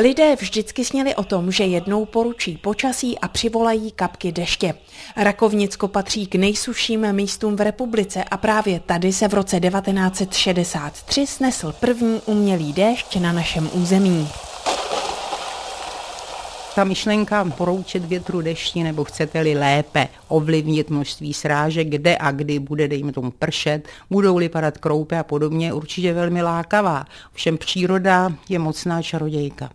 Lidé vždycky sněli o tom, že jednou poručí počasí a přivolají kapky deště. Rakovnicko patří k nejsušším místům v republice a právě tady se v roce 1963 snesl první umělý déšť na našem území ta myšlenka poroučet větru dešti, nebo chcete-li lépe ovlivnit množství srážek, kde a kdy bude, dejme tomu, pršet, budou-li padat kroupy a podobně, určitě velmi lákavá. Všem příroda je mocná čarodějka.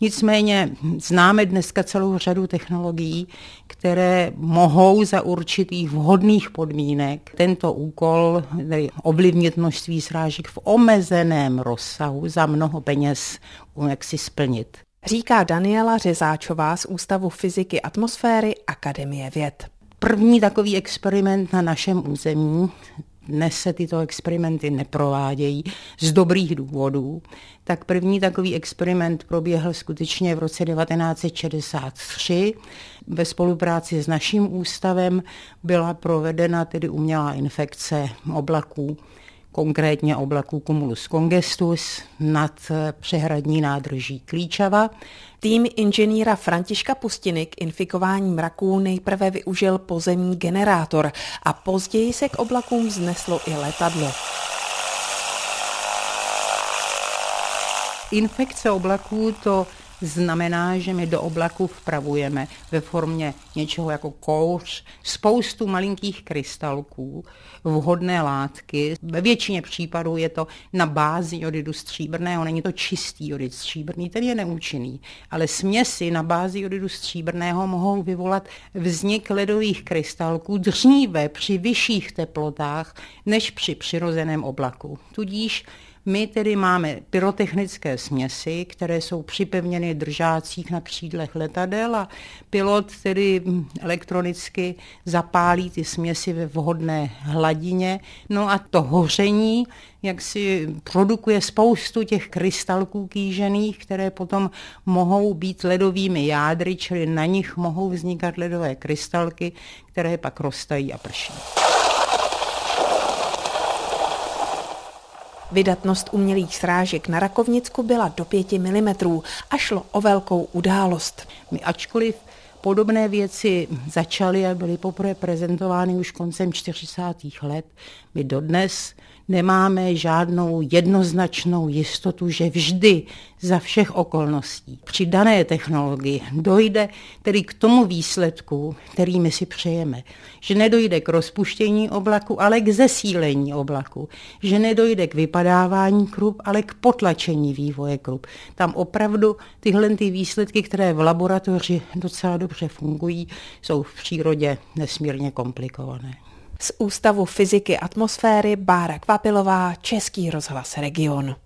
Nicméně známe dneska celou řadu technologií, které mohou za určitých vhodných podmínek tento úkol ovlivnit množství srážek v omezeném rozsahu za mnoho peněz jak si splnit říká Daniela Řezáčová z Ústavu fyziky atmosféry Akademie věd. První takový experiment na našem území, dnes se tyto experimenty neprovádějí z dobrých důvodů, tak první takový experiment proběhl skutečně v roce 1963. Ve spolupráci s naším ústavem byla provedena tedy umělá infekce oblaků konkrétně oblaku Cumulus congestus nad přehradní nádrží Klíčava. Tým inženýra Františka Pustiny k infikování mraků nejprve využil pozemní generátor a později se k oblakům zneslo i letadlo. Infekce oblaků to znamená, že my do oblaku vpravujeme ve formě něčeho jako kouř spoustu malinkých krystalků, vhodné látky. Ve většině případů je to na bázi jodidu stříbrného, není to čistý jodid stříbrný, ten je neúčinný, ale směsi na bázi jodidu stříbrného mohou vyvolat vznik ledových krystalků dříve při vyšších teplotách než při přirozeném oblaku. Tudíž my tedy máme pyrotechnické směsi, které jsou připevněny držácích na křídlech letadel a pilot tedy elektronicky zapálí ty směsi ve vhodné hladině. No a to hoření jak si produkuje spoustu těch krystalků kýžených, které potom mohou být ledovými jádry, čili na nich mohou vznikat ledové krystalky, které pak roztají a prší. Vydatnost umělých srážek na Rakovnicku byla do 5 mm a šlo o velkou událost. My ačkoliv podobné věci začaly a byly poprvé prezentovány už koncem 40. let, my dodnes nemáme žádnou jednoznačnou jistotu, že vždy za všech okolností při dané technologii dojde tedy k tomu výsledku, který my si přejeme. Že nedojde k rozpuštění oblaku, ale k zesílení oblaku. Že nedojde k vypadávání krup, ale k potlačení vývoje krup. Tam opravdu tyhle ty výsledky, které v laboratoři docela dobře fungují, jsou v přírodě nesmírně komplikované. Z Ústavu fyziky atmosféry Bára Kvapilová, Český rozhlas Region.